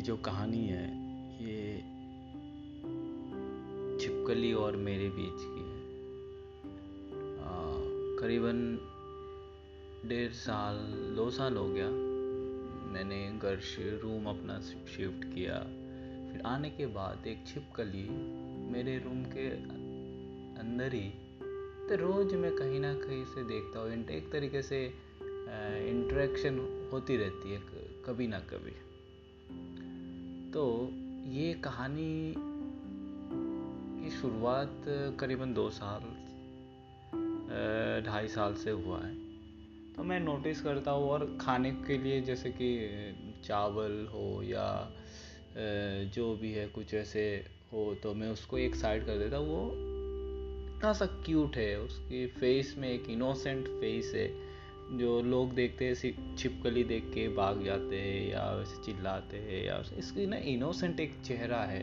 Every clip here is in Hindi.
जो कहानी है, ये छिपकली और मेरे बीच की है। करीबन डेढ़ साल, दो साल हो गया। मैंने घर से रूम अपना शिफ्ट किया। फिर आने के बाद एक छिपकली मेरे रूम के अंदर ही तो रोज़ मैं कहीं ना कहीं से देखता हूँ। एक तरीके से इंटरेक्शन होती रहती है कभी ना कभी। तो ये कहानी की शुरुआत करीबन दो साल ढाई साल से हुआ है। तो मैं नोटिस करता हूँ और खाने के लिए जैसे कि चावल हो या जो भी है कुछ ऐसे हो तो मैं उसको एक साइड कर देता वो इतना सा क्यूट है, उसकी फेस में एक इनोसेंट फेस है। जो लोग देखते हैं छिपकली देख के भाग जाते हैं या वैसे चिल्लाते हैं या इसकी ना इनोसेंट एक चेहरा है।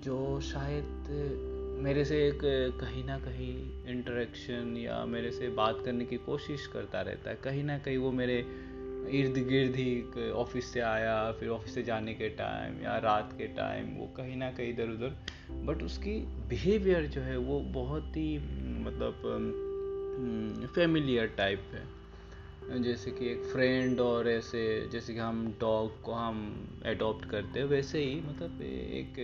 जो शायद मेरे से एक कहीं ना कहीं इंटरेक्शन या मेरे से बात करने की कोशिश करता रहता है। कहीं ना कहीं वो मेरे इर्द गिर्द ही ऑफ़िस से आया, फिर ऑफ़िस से जाने के टाइम या रात के टाइम वो कहीं ना कहीं इधर उधर बट उसकी बिहेवियर जो है, वो बहुत ही मतलब फेमिलियर टाइप है। जैसे कि एक फ्रेंड और ऐसे, जैसे कि हम डॉग को हम एडॉप्ट करते हैं, वैसे ही मतलब एक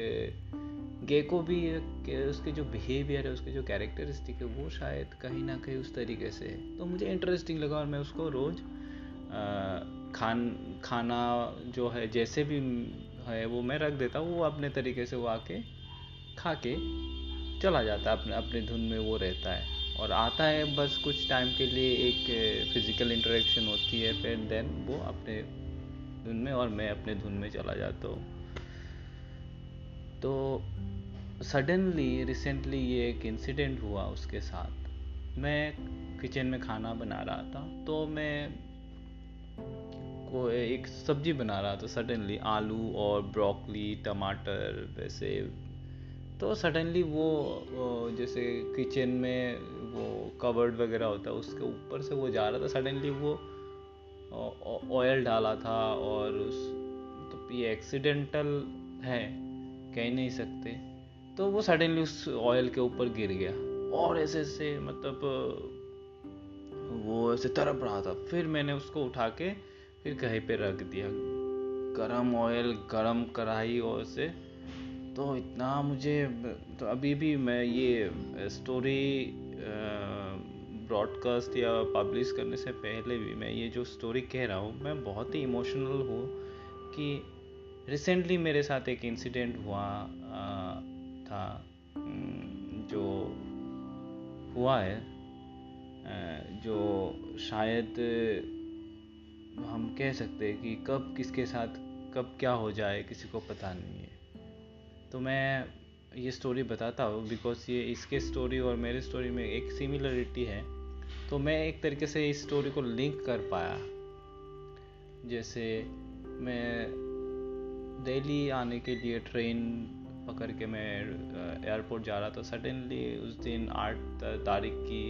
गे को भी उसके जो बिहेवियर है, उसके जो कैरेक्टरिस्टिक है, वो शायद कहीं ना कहीं उस तरीके से है। तो मुझे इंटरेस्टिंग लगा और मैं उसको रोज़ खान, खाना जो है, जैसे भी है, वो मैं रख देता हूँ, वो अपने तरीके से वो आके खा के चला जाता है, अपने अपने धुन में वो रहता है। और आता है बस कुछ टाइम के लिए एक फ़िज़िकल इंटरेक्शन होती है, फिर देन वो अपने धुन में और मैं अपने धुन में चला जाता हूँ। तो सडनली रिसेंटली ये एक इंसिडेंट हुआ उसके साथ। मैं किचन में खाना बना रहा था तो मैं को एक सब्ज़ी बना रहा था सडनली आलू और ब्रोकली टमाटर, वैसे तो सडनली वो जैसे किचन में वो कवर्ड वगैरह होता है, उसके ऊपर से वो जा रहा था सडनली वो ऑयल डाला था और उस तो ये एक्सीडेंटल है, कह नहीं सकते। तो वो सडनली उस ऑयल के ऊपर गिर गया और ऐसे ऐसे मतलब वो ऐसे तरप रहा था। फिर मैंने उसको उठा के फिर कहीं पे रख दिया। गरम ऑयल गरम कढ़ाई और से तो इतना मुझे तो अभी भी मैं ये स्टोरी ब्रॉडकास्ट या पब्लिश करने से पहले भी मैं ये जो स्टोरी कह रहा हूँ, मैं बहुत ही इमोशनल हूँ कि रिसेंटली मेरे साथ एक इंसिडेंट हुआ था जो हुआ है जो शायद हम कह सकते हैं कि कब किसके साथ कब क्या हो जाए, किसी को पता नहीं है। तो मैं ये स्टोरी बताता हूँ बिकॉज़ ये इसके स्टोरी और मेरे स्टोरी में एक सिमिलरिटी है। तो मैं एक तरीके से इस स्टोरी को लिंक कर पाया। जैसे मैं दिल्ली आने के लिए ट्रेन पकड़ के मैं एयरपोर्ट जा रहा था। सडनली उस दिन आठ तारीख की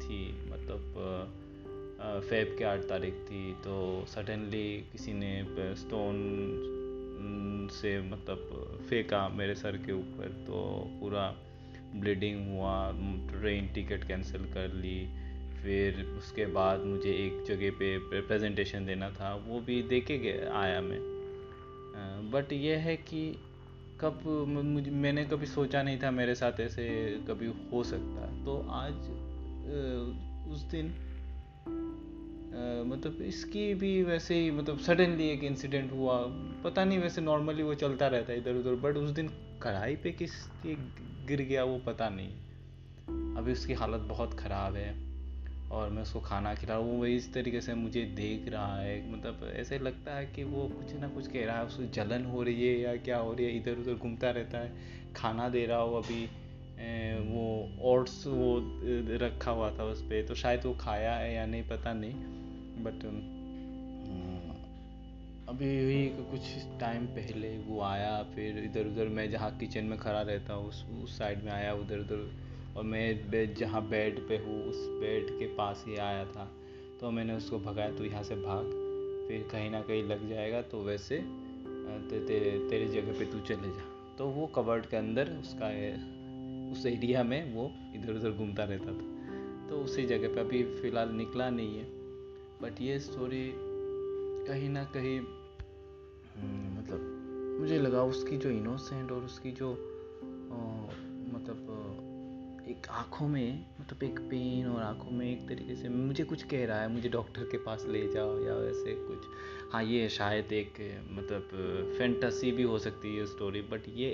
थी मतलब फेब के आठ तारीख थी। तो सडनली किसी ने स्टोन से मतलब फेंका मेरे सर के ऊपर तो पूरा ब्लीडिंग हुआ ट्रेन टिकट कैंसिल कर ली। फिर उसके बाद मुझे एक जगह पे प्रेजेंटेशन देना था, वो भी दे के आया मैं। बट ये है कि कब मुझे, मैंने कभी सोचा नहीं था मेरे साथ ऐसे कभी हो सकता। तो आज उस दिन मतलब इसकी भी वैसे ही मतलब सडनली एक इंसिडेंट हुआ। पता नहीं, वैसे नॉर्मली वो चलता रहता है इधर उधर बट उस दिन कढ़ाई पे किस गिर गया वो पता नहीं। अभी उसकी हालत बहुत ख़राब है और मैं उसको खाना खिला रहा हूँ। वो इस तरीके से मुझे देख रहा है। मतलब ऐसे लगता है कि वो कुछ ना कुछ कह रहा है, उसको जलन हो रही है या क्या हो रही है इधर उधर घूमता रहता है, खाना दे रहा हो अभी। वो ओट्स वो रखा हुआ था उस पर तो शायद वो खाया है या नहीं पता नहीं बट um, अभी हुई कुछ टाइम पहले वो आया फिर इधर उधर मैं जहाँ किचन में खड़ा रहता हूँ उस उस साइड में आया उधर उधर और मैं बेड जहाँ बेड पे हूँ उस बेड के पास ही आया था तो मैंने उसको भगाया तो यहाँ से भाग फिर कहीं ना कहीं लग जाएगा तो वैसे ते, ते, तेरे जगह पे तू चले जा। तो वो कवर्ड के अंदर उसका उस एरिया में वो इधर उधर घूमता रहता था। तो उसी जगह पे अभी फ़िलहाल निकला नहीं है। बट ये स्टोरी कहीं ना कहीं हम्म, मतलब मुझे लगा उसकी जो इनोसेंट और उसकी जो आ, मतलब एक आँखों में मतलब एक पेन और आँखों में एक तरीके से मुझे कुछ कह रहा है मुझे डॉक्टर के पास ले जाओ या वैसे कुछ। हाँ ये शायद एक मतलब फैंटसी भी हो सकती है स्टोरी बट ये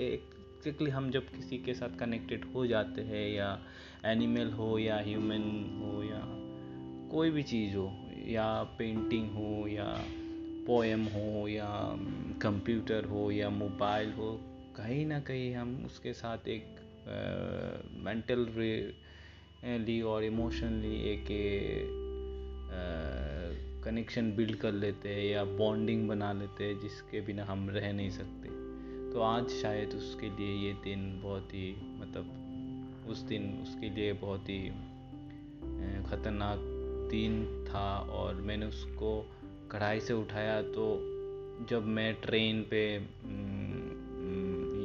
एक्जैक्टली हम जब किसी के साथ कनेक्टेड हो जाते हैं या एनिमल हो या ह्यूमन हो या कोई भी चीज़ हो, या पेंटिंग हो या पोएम हो या कंप्यूटर हो या मोबाइल हो, कहीं ना कहीं हम उसके साथ एक मेंटल ली और इमोशनली एक कनेक्शन बिल्ड कर लेते हैं या बॉन्डिंग बना लेते हैं जिसके बिना हम रह नहीं सकते। तो आज शायद उसके लिए ये दिन बहुत ही मतलब उस दिन उसके लिए बहुत ही ख़तरनाक दिन था और मैंने उसको कढ़ाई से उठाया तो जब मैं ट्रेन पे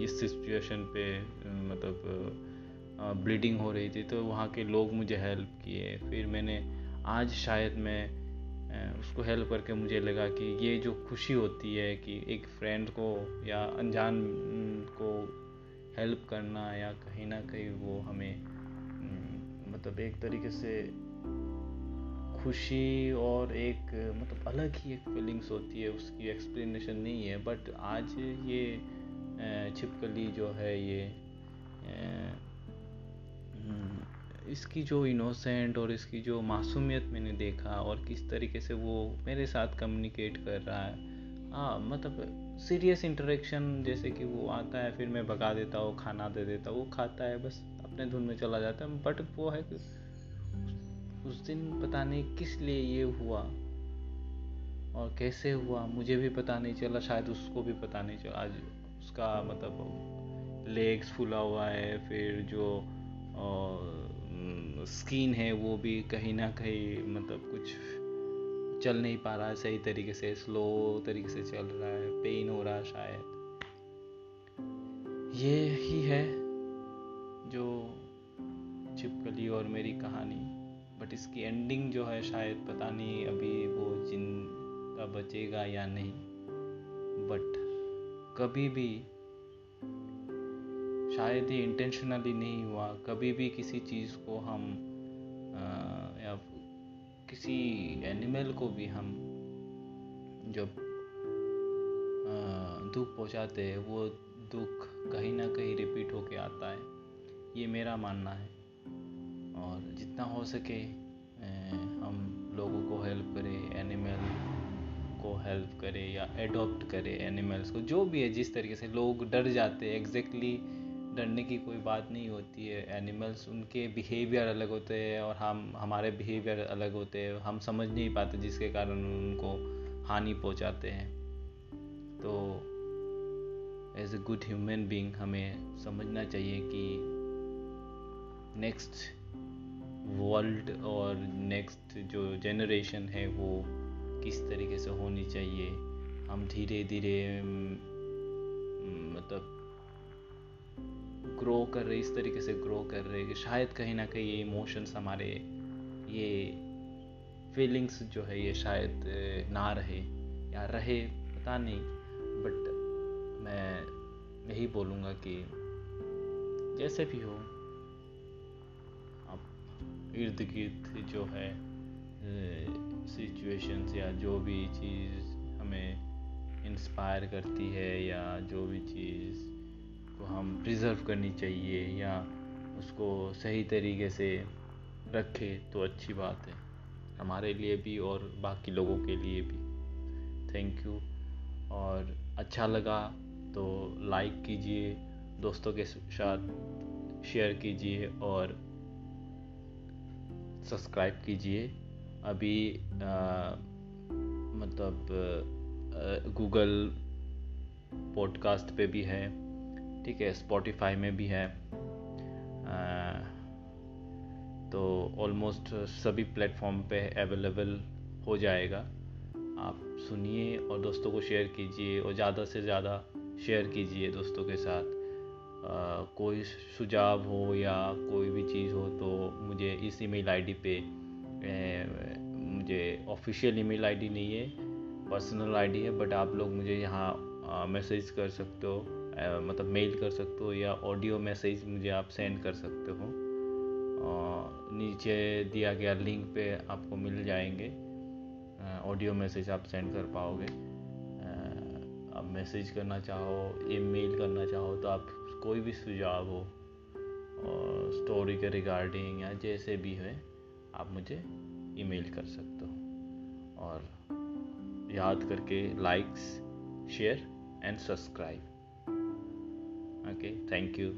इस सिचुएशन पे मतलब ब्लीडिंग हो रही थी तो वहाँ के लोग मुझे हेल्प किए। फिर मैंने आज शायद मैं उसको हेल्प करके मुझे लगा कि ये जो खुशी होती है कि एक फ्रेंड को या अनजान को हेल्प करना या कहीं ना कहीं वो हमें मतलब एक तरीके से खुशी और एक मतलब अलग ही एक फीलिंग्स होती है, उसकी एक्सप्लेनेशन नहीं है। बट आज ये छिपकली जो है ये इसकी जो इनोसेंट और इसकी जो मासूमियत मैंने देखा और किस तरीके से वो मेरे साथ कम्युनिकेट कर रहा है। हाँ मतलब सीरियस इंटरेक्शन जैसे कि वो आता है, फिर मैं भगा देता हूँ, खाना दे देता हूँ, वो खाता है, बस अपने धुन में चला जाता है। बट वो है कि उस दिन पता नहीं किस लिए ये हुआ और कैसे हुआ, मुझे भी पता नहीं चला, शायद उसको भी पता नहीं चला। आज उसका मतलब लेग्स फूला हुआ है, फिर जो स्किन है, वो भी कहीं ना कहीं मतलब कुछ चल नहीं पा रहा है सही तरीके से स्लो तरीके से चल रहा है पेन हो रहा है शायद। ये ही है जो छिपकली और मेरी कहानी। बट इसकी एंडिंग जो है, शायद पता नहीं अभी वो ज़िंदा बचेगा या नहीं। बट कभी भी शायद ये इंटेंशनली नहीं हुआ। कभी भी किसी चीज़ को हम आ, या किसी एनिमल को भी हम जब दुख पहुंचाते हैं वो दुख कहीं ना कहीं रिपीट होके आता है। ये मेरा मानना है। और जितना हो सके हम लोगों को हेल्प करें एनिमल को हेल्प करें या एडॉप्ट करें एनिमल्स को। जो भी है जिस तरीके से लोग डर जाते हैं एग्जैक्टली डरने की कोई बात नहीं होती है। एनिमल्स उनके बिहेवियर अलग होते हैं और हम, हमारे बिहेवियर अलग होते हैं। हम समझ नहीं पाते जिसके कारण उनको हानि पहुंचाते हैं। तो as a good human being हमें समझना चाहिए कि नेक्स्ट वर्ल्ड और नेक्स्ट जो जनरेशन है, वो किस तरीके से होनी चाहिए। हम धीरे धीरे मतलब कर रहे इस तरीके से ग्रो कर रहे कि शायद कहीं ना कहीं ये इमोशंस हमारे, ये फीलिंग्स जो है ये शायद ना रहे या रहे, पता नहीं। बट मैं यही बोलूँगा कि जैसे भी हो अब इर्द गिर्द जो है सिचुएशंस या जो भी चीज़ हमें इंस्पायर करती है या जो भी चीज़ हम प्रिजर्व करनी चाहिए या उसको सही तरीके से रखें तो अच्छी बात है। हमारे लिए भी और बाकी लोगों के लिए भी। थैंक यू और अच्छा लगा तो लाइक कीजिए दोस्तों के साथ शेयर कीजिए और सब्सक्राइब कीजिए। अभी आ, मतलब गूगल पॉडकास्ट पे भी है। ठीक है स्पॉटिफाई में भी है। तो ऑलमोस्ट सभी प्लेटफॉर्म पे अवेलेबल हो जाएगा। आप सुनिए और दोस्तों को शेयर कीजिए और ज़्यादा से ज़्यादा शेयर कीजिए दोस्तों के साथ। आ, कोई सुझाव हो या कोई भी चीज़ हो तो मुझे इस ईमेल आईडी पे ए, मुझे ऑफिशियल ईमेल आईडी नहीं है पर्सनल आईडी है बट आप लोग मुझे यहाँ मैसेज कर सकते हो। मतलब मेल कर सकते हो या ऑडियो मैसेज मुझे आप सेंड कर सकते हो। नीचे दिया गया लिंक पे आपको मिल जाएँगे। ऑडियो मैसेज आप सेंड कर पाओगे। आप मैसेज करना चाहो, ईमेल करना चाहो तो आप कोई भी सुझाव हो और स्टोरी के रिगार्डिंग या जैसे भी है, आप मुझे ईमेल कर सकते हो। और याद करके likes share and subscribe okay thank you